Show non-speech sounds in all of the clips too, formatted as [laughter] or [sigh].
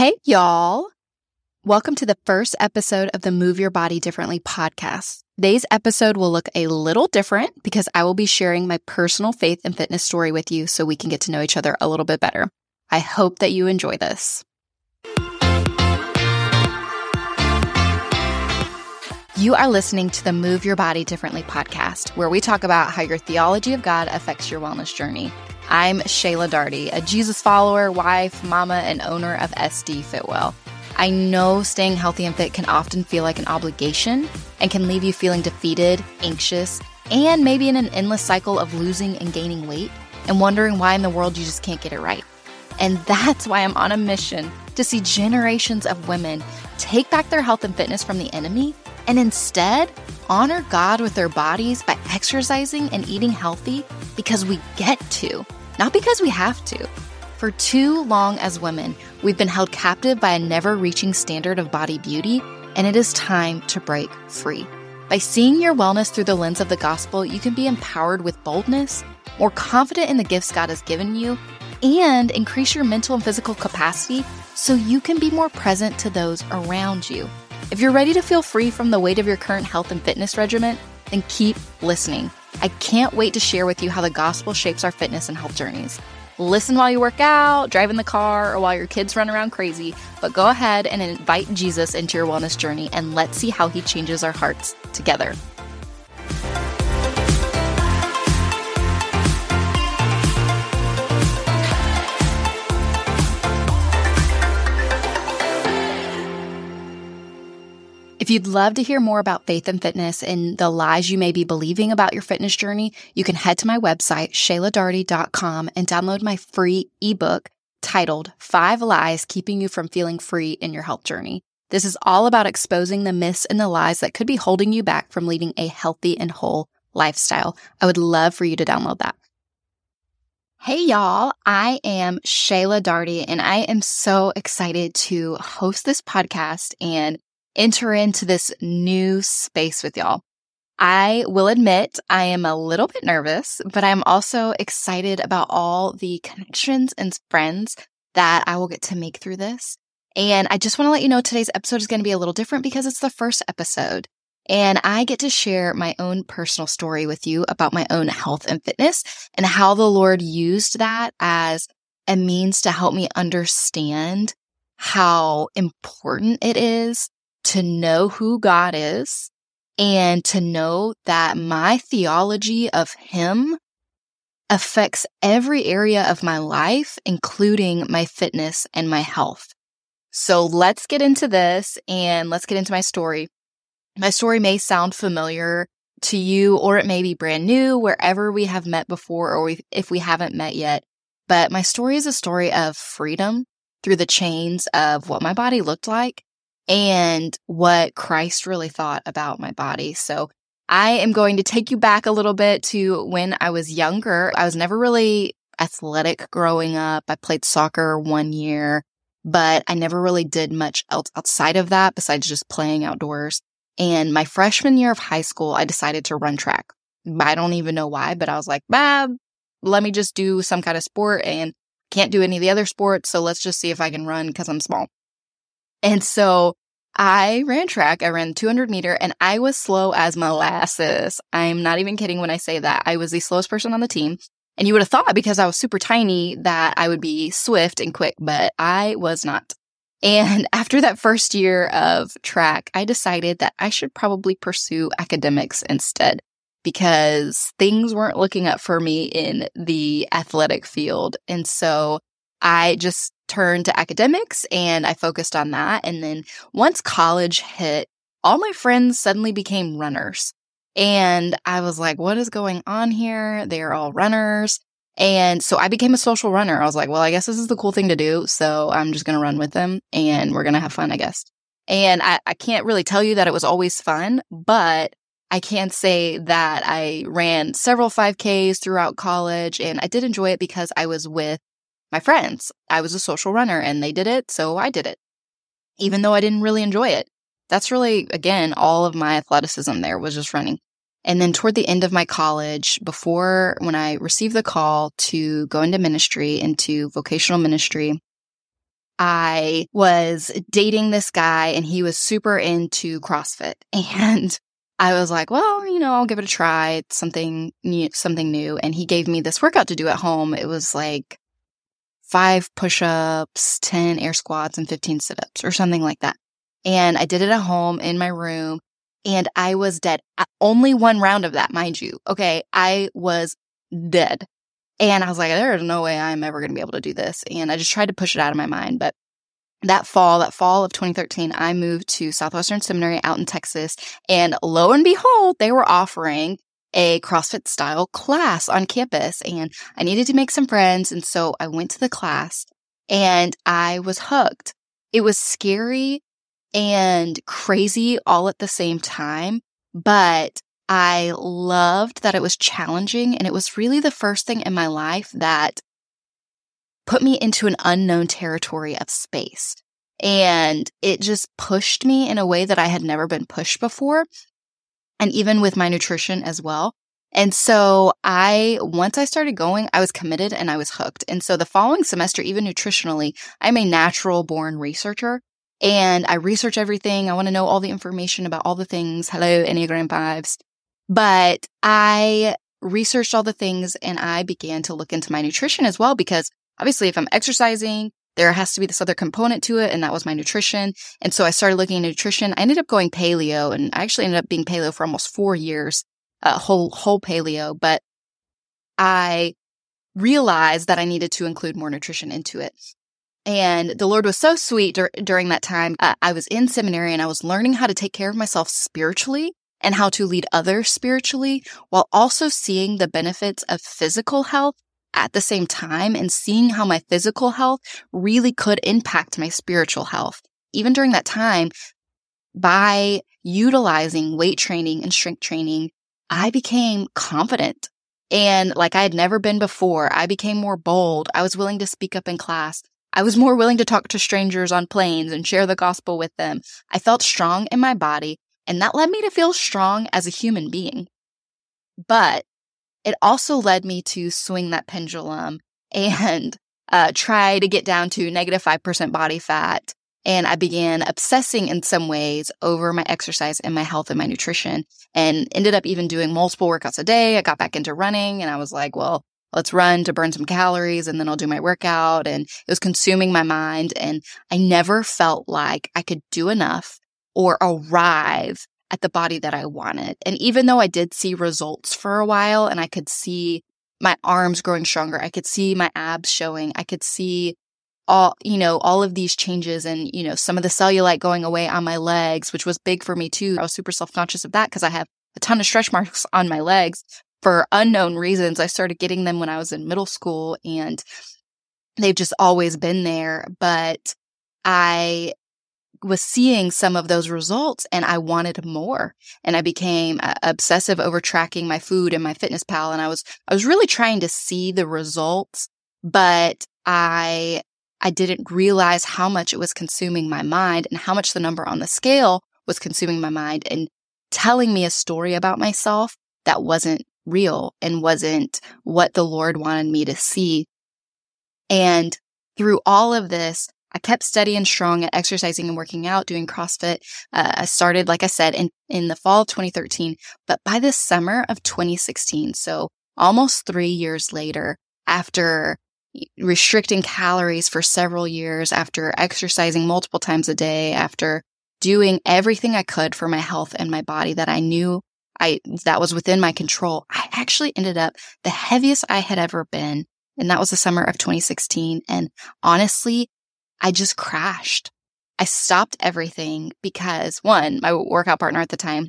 Hey, y'all. Welcome to the first episode of the Move Your Body Differently podcast. Today's episode will look a little different because I will be sharing my personal faith and fitness story with you so we can get to know each other a little bit better. I hope that you enjoy this. You are listening to the Move Your Body Differently podcast, where we talk about how your theology of God affects your wellness journey. I'm Shaela Daugherty, a Jesus follower, wife, mama, and owner of SD Fitwell. I know staying healthy and fit can often feel like an obligation and can leave you feeling defeated, anxious, and maybe in an endless cycle of losing and gaining weight and wondering why in the world you just can't get it right. And that's why I'm on a mission to see generations of women take back their health and fitness from the enemy and instead honor God with their bodies by exercising and eating healthy because we get to, not because we have to. For too long as women, we've been held captive by a never reaching standard of body beauty, and it is time to break free. By seeing your wellness through the lens of the gospel, you can be empowered with boldness, more confident in the gifts God has given you, and increase your mental and physical capacity so you can be more present to those around you. If you're ready to feel free from the weight of your current health and fitness regimen, then keep listening. I can't wait to share with you how the gospel shapes our fitness and health journeys. Listen while you work out, drive in the car, or while your kids run around crazy, but go ahead and invite Jesus into your wellness journey and let's see how he changes our hearts together. If you'd love to hear more about faith and fitness and the lies you may be believing about your fitness journey, you can head to my website, shaeladaugherty.com, and download my free ebook titled Five Lies Keeping You from Feeling Free in Your Health Journey. This is all about exposing the myths and the lies that could be holding you back from leading a healthy and whole lifestyle. I would love for you to download that. Hey, y'all. I am Shaela Daugherty, and I am so excited to host this podcast and enter into this new space with y'all. I will admit I am a little bit nervous, but I'm also excited about all the connections and friends that I will get to make through this. And I just want to let you know today's episode is going to be a little different because it's the first episode. And I get to share my own personal story with you about my own health and fitness and how the Lord used that as a means to help me understand how important it is to know who God is and to know that my theology of Him affects every area of my life, including my fitness and my health. So let's get into this and let's get into my story. My story may sound familiar to you, or it may be brand new wherever we have met before, or if we haven't met yet. But my story is a story of freedom through the chains of what my body looked like and what Christ really thought about my body. So I am going to take you back a little bit to when I was younger. I was never really athletic growing up. I played soccer one year, but I never really did much else outside of that besides just playing outdoors. And my freshman year of high school, I decided to run track. I don't even know why, but I was like, bah, let me just do some kind of sport and can't do any of the other sports. So let's just see if I can run because I'm small. And so I ran track. I ran 200 meter and I was slow as molasses. I'm not even kidding when I say that. I was the slowest person on the team. And you would have thought because I was super tiny that I would be swift and quick, but I was not. And [laughs] after that first year of track, I decided that I should probably pursue academics instead because things weren't looking up for me in the athletic field. And so I just turned to academics and I focused on that. And then once college hit, all my friends suddenly became runners. And I was like, what is going on here? They're all runners. And so I became a social runner. I was like, well, I guess this is the cool thing to do. So I'm just going to run with them and we're going to have fun, I guess. And I, I can't really tell you that it was always fun, but I can say that I ran several 5Ks throughout college and I did enjoy it because I was with my friends. I was a social runner and they did it, so I did it. Even though I didn't really enjoy it. That's really, again, all of my athleticism there was just running. And then toward the end of my college, before when I received the call to go into ministry, into vocational ministry, I was dating this guy and he was super into CrossFit. [laughs] And I was like, well, you know, I'll give it a try. It's something new, something new. And he gave me this workout to do at home. It was like five push ups, 10 air squats, and 15 sit ups or something like that. And I did it at home in my room and I was dead. Uh, only one round of that, mind you. Okay. I was dead. And I was like, there's no way I'm ever going to be able to do this. And I just tried to push it out of my mind. But that fall, that fall of 2013, I moved to Southwestern Seminary out in Texas. And lo and behold, they were offering a CrossFit style class on campus. And I needed to make some friends. And so I went to the class and I was hooked. It was scary and crazy all at the same time. But I loved that it was challenging and it was really the first thing in my life that put me into an unknown territory of space. And it just pushed me in a way that I had never been pushed before. And even with my nutrition as well. And so I, once I started going, I was committed and I was hooked. And so the following semester, even nutritionally, I'm a natural born researcher and I research everything. I want to know all the information about all the things. Hello, Enneagram fives. But I researched all the things and I began to look into my nutrition as well because obviously if I'm exercising, there has to be this other component to it, and that was my nutrition. And so I started looking at nutrition. I ended up going paleo, and I actually ended up being paleo for almost four years, uh, whole whole paleo. But I realized that I needed to include more nutrition into it. And the Lord was so sweet dur- during that time. Uh, I was in seminary and I was learning how to take care of myself spiritually and how to lead others spiritually while also seeing the benefits of physical health at the same time and seeing how my physical health really could impact my spiritual health. Even during that time, by utilizing weight training and strength training, I became confident. And like I had never been before, I became more bold. I was willing to speak up in class. I was more willing to talk to strangers on planes and share the gospel with them. I felt strong in my body and that led me to feel strong as a human being. But it also led me to swing that pendulum [laughs] and uh, try to get down to negative 5% body fat. And I began obsessing in some ways over my exercise and my health and my nutrition and ended up even doing multiple workouts a day. I got back into running and I was like, well, let's run to burn some calories and then I'll do my workout. And it was consuming my mind. And I never felt like I could do enough or arrive at the body that I wanted. And even though I did see results for a while and I could see my arms growing stronger, I could see my abs showing, I could see all, you know, all of these changes and, you know, some of the cellulite going away on my legs, which was big for me too. I was super self conscious of that because I have a ton of stretch marks on my legs for unknown reasons. I started getting them when I was in middle school and they've just always been there. But I was seeing some of those results and I wanted more. And I became uh, obsessive over tracking my food and MyFitnessPal. And I was, I was really trying to see the results, but I, I didn't realize how much it was consuming my mind and how much the number on the scale was consuming my mind and telling me a story about myself that wasn't real and wasn't what the Lord wanted me to see. And through all of this, I kept steady and strong at exercising and working out, doing CrossFit. Uh, I started, like I said, in, in the fall of 2013. But by the summer of 2016, so almost three years later, after restricting calories for several years, after exercising multiple times a day, after doing everything I could for my health and my body that I knew I, that was within my control, I actually ended up the heaviest I had ever been. And that was the summer of 2016. And honestly, I just crashed. I stopped everything because one, my workout partner at the time,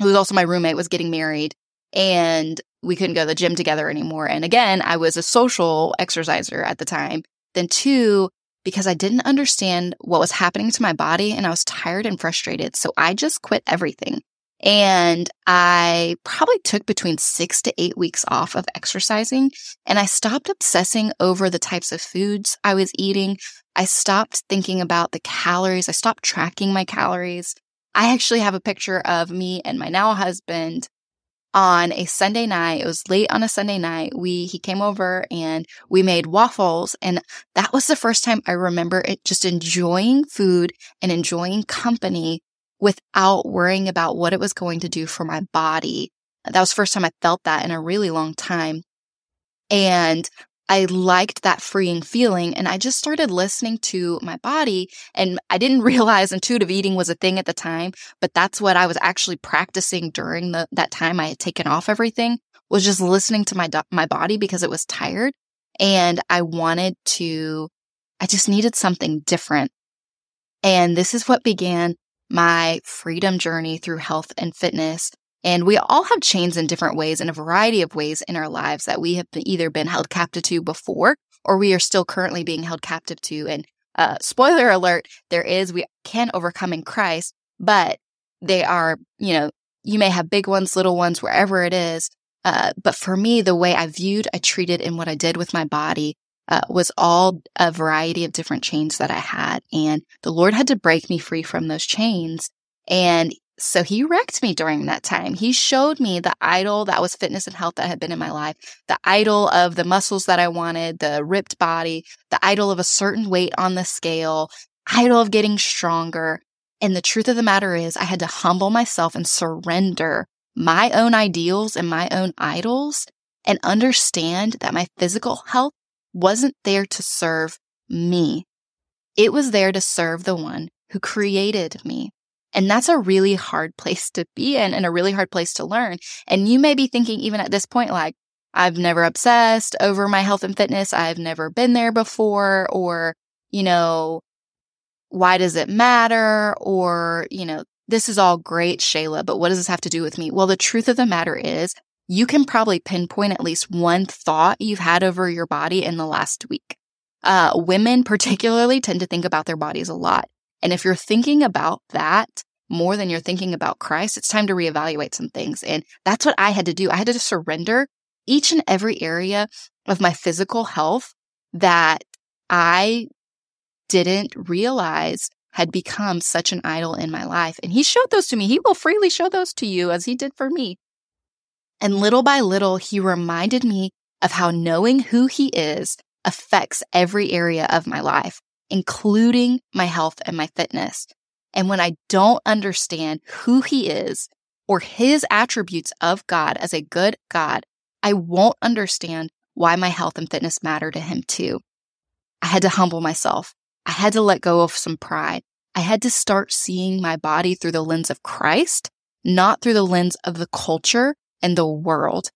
who was also my roommate, was getting married and we couldn't go to the gym together anymore. And again, I was a social exerciser at the time. Then two, because I didn't understand what was happening to my body and I was tired and frustrated. So I just quit everything. And I probably took between six to eight weeks off of exercising and I stopped obsessing over the types of foods I was eating. I stopped thinking about the calories. I stopped tracking my calories. I actually have a picture of me and my now husband on a Sunday night. It was late on a Sunday night. We, he came over and we made waffles. And that was the first time I remember it just enjoying food and enjoying company without worrying about what it was going to do for my body. That was the first time I felt that in a really long time. And I liked that freeing feeling and I just started listening to my body and I didn't [laughs] realize intuitive eating was a thing at the time, but that's what I was actually practicing during the, that time I had taken off everything was just listening to my, my body because it was tired and I wanted to, I just needed something different. And this is what began my freedom journey through health and fitness and we all have chains in different ways, in a variety of ways in our lives that we have either been held captive to before or we are still currently being held captive to. And uh, spoiler alert, there is, we can overcome in Christ, but they are, you know, you may have big ones, little ones, wherever it is. Uh, but for me, the way I viewed, I treated, and what I did with my body uh, was all a variety of different chains that I had. And the Lord had to break me free from those chains. And so he wrecked me during that time. He showed me the idol that was fitness and health that had been in my life, the idol of the muscles that I wanted, the ripped body, the idol of a certain weight on the scale, idol of getting stronger. And the truth of the matter is, I had to humble myself and surrender my own ideals and my own idols and understand that my physical health wasn't there to serve me. It was there to serve the one who created me. And that's a really hard place to be in and a really hard place to learn. And you may be thinking, even at this point, like, I've never obsessed over my health and fitness. I've never been there before. Or, you know, why does it matter? Or, you know, this is all great, Shaela, but what does this have to do with me? Well, the truth of the matter is, you can probably pinpoint at least one thought you've had over your body in the last week. Uh, women [laughs] particularly tend to think about their bodies a lot. And if you're thinking about that more than you're thinking about Christ, it's time to reevaluate some things. And that's what I had to do. I had to surrender each and every area of my physical health that I didn't realize had become such an idol in my life. And he showed those to me. He will freely show those to you as he did for me. And little by little, he reminded me of how knowing who he is affects every area of my life including my health and my fitness. And when I don't understand who he is or his attributes of God as a good God, I won't understand why my health and fitness matter to him too. I had to humble myself. I had to let go of some pride. I had to start seeing my body through the lens of Christ, not through the lens of the culture and the world.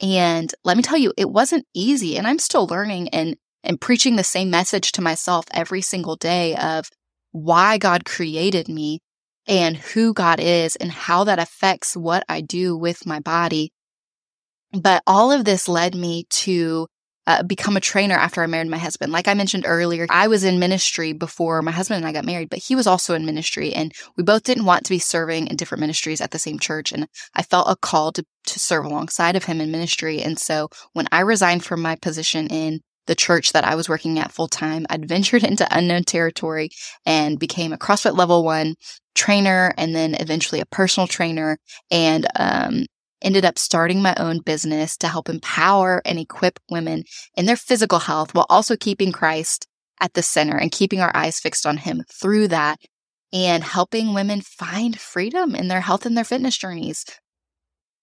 And let me tell you, it wasn't easy and I'm still learning and and preaching the same message to myself every single day of why God created me and who God is and how that affects what I do with my body. But all of this led me to uh, become a trainer after I married my husband. Like I mentioned earlier, I was in ministry before my husband and I got married, but he was also in ministry and we both didn't want to be serving in different ministries at the same church. And I felt a call to, to serve alongside of him in ministry. And so when I resigned from my position in the church that I was working at full time, I'd [laughs] ventured into unknown territory and became a CrossFit level one trainer and then eventually a personal trainer and um, ended up starting my own business to help empower and equip women in their physical health while also keeping Christ at the center and keeping our eyes fixed on him through that and helping women find freedom in their health and their fitness journeys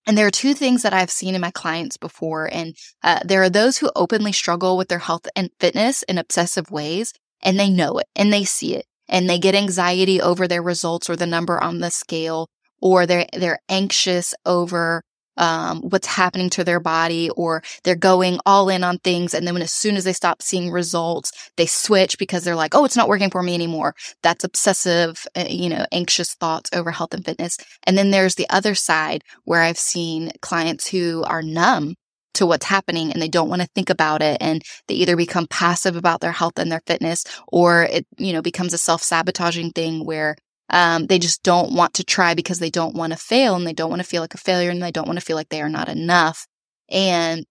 and there are two things that I've seen in my clients before. And uh, there are those who openly struggle with their health and fitness in obsessive ways, and they know it and they see it and they get anxiety over their results or the number on the scale, or they're, they're anxious over um, what's happening to their body or they're going all in on things. And then when, as soon as they stop seeing results, they switch because they're like, Oh, it's not working for me anymore. That's obsessive, uh, you know, anxious thoughts over health and fitness. And then there's the other side where I've seen clients who are numb to what's happening and they don't want to think about it and they either become passive about their health and their fitness or it you know becomes a self-sabotaging thing where um, they just don't want to try because they don't want to fail and they don't want to feel like a failure and they don't want to feel like they are not enough. And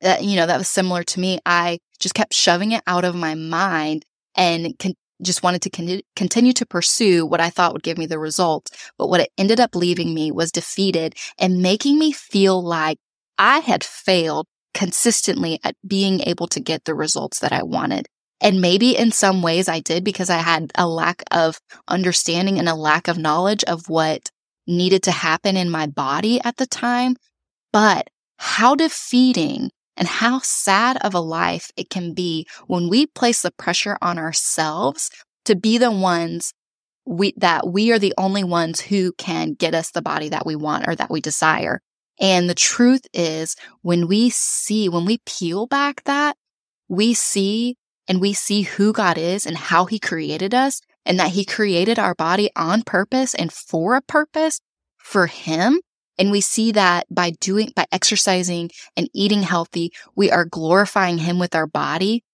that, you know, that was similar to me. I just kept shoving it out of my mind and con- just wanted to con- continue to pursue what I thought would give me the results. But what it ended up leaving me was defeated and making me feel like I had failed consistently at being able to get the results that I wanted. And maybe in some ways I did because I had a lack of understanding and a lack of knowledge of what needed to happen in my body at the time. But how defeating and how sad of a life it can be when we place the pressure on ourselves to be the ones we, that we are the only ones who can get us the body that we want or that we desire. And the truth is when we see, when we peel back that, we see and we see who God is and how he created us and that he created our body on purpose and for a purpose for him. And we see that by doing, by exercising and eating healthy, we are glorifying him with our body.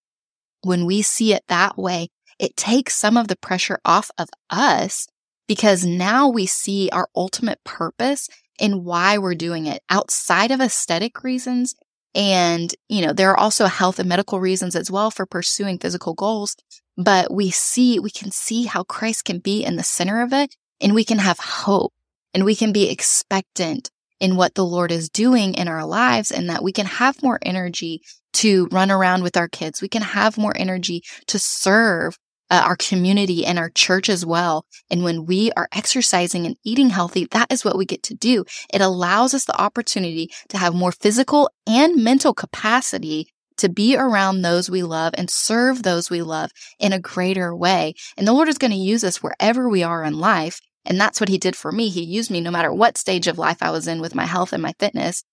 When we see it that way, it takes some of the pressure off of us because now we see our ultimate purpose and why we're doing it outside of aesthetic reasons. And, you know, there are also health and medical reasons as well for pursuing physical goals. But we see, we can see how Christ can be in the center of it and we can have hope and we can be expectant in what the Lord is doing in our lives and that we can have more energy to run around with our kids. We can have more energy to serve uh, our community and our church as well. And when we are exercising and eating healthy, that is what we get to do. It allows us the opportunity to have more physical and mental capacity to be around those we love and serve those we love in a greater way. And the Lord is going to use us wherever we are in life. And that's what he did for me. He used me no matter what stage of life I was in with my health and my fitness.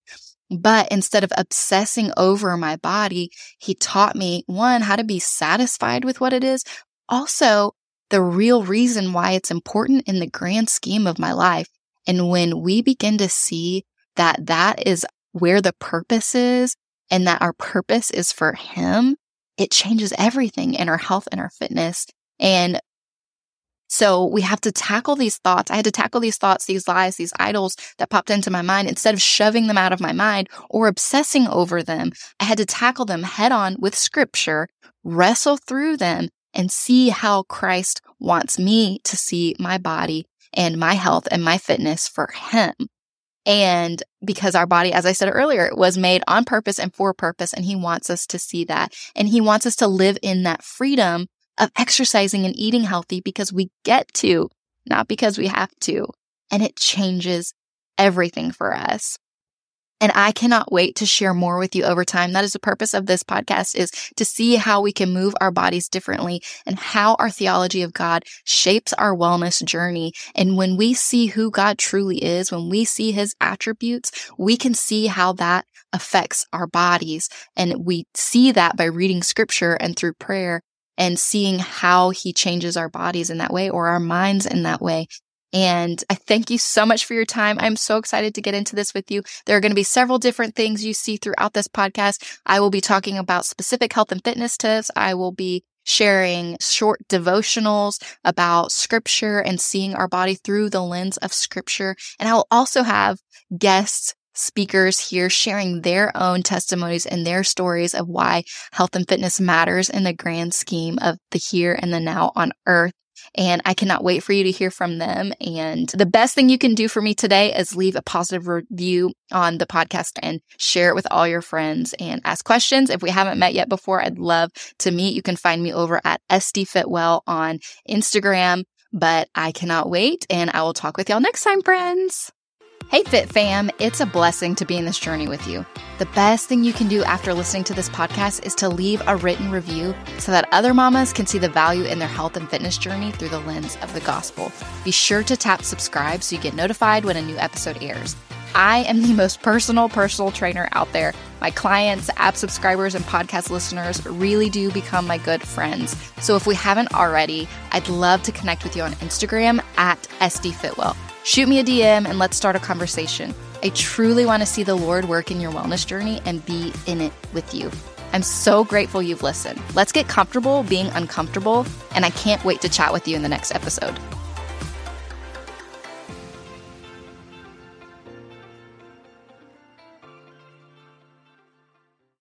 But instead of obsessing over my body, he taught me one, how to be satisfied with what it is, also the real reason why it's important in the grand scheme of my life. And when we begin to see that that is where the purpose is and that our purpose is for Him, it changes everything in our health and our fitness. And so we have to tackle these thoughts. I had to tackle these thoughts, these lies, these idols that popped into my mind instead of shoving them out of my mind or obsessing over them. I had to tackle them head on with scripture, wrestle through them and see how Christ wants me to see my body and my health and my fitness for him. And because our body, as I said earlier, was made on purpose and for purpose, and he wants us to see that. And he wants us to live in that freedom of exercising and eating healthy because we get to, not because we have to. And it changes everything for us. And I cannot wait to share more with you over time. That is the purpose of this podcast is to see how we can move our bodies differently and how our theology of God shapes our wellness journey. And when we see who God truly is, when we see his attributes, we can see how that affects our bodies. And we see that by reading scripture and through prayer and seeing how he changes our bodies in that way or our minds in that way. And I thank you so much for your time. I'm so excited to get into this with you. There are going to be several different things you see throughout this podcast. I will be talking about specific health and fitness tips. I will be sharing short devotionals about scripture and seeing our body through the lens of scripture. And I will also have guests speakers here sharing their own testimonies and their stories of why health and fitness matters in the grand scheme of the here and the now on earth. And I cannot wait for you to hear from them. And the best thing you can do for me today is leave a positive review on the podcast and share it with all your friends and ask questions. If we haven't met yet before, I'd love to meet. You can find me over at SD Fitwell on Instagram. But I cannot wait and I will talk with y'all next time, friends. Hey, Fit Fam, it's a blessing to be in this journey with you. The best thing you can do after listening to this podcast is to leave a written review so that other mamas can see the value in their health and fitness journey through the lens of the gospel. Be sure to tap subscribe so you get notified when a new episode airs. I am the most personal personal trainer out there. My clients, app subscribers, and podcast listeners really do become my good friends. So if we haven't already, I'd love to connect with you on Instagram at SDFitwell. Shoot me a DM and let's start a conversation. I truly want to see the Lord work in your wellness journey and be in it with you. I'm so grateful you've listened. Let's get comfortable being uncomfortable, and I can't wait to chat with you in the next episode.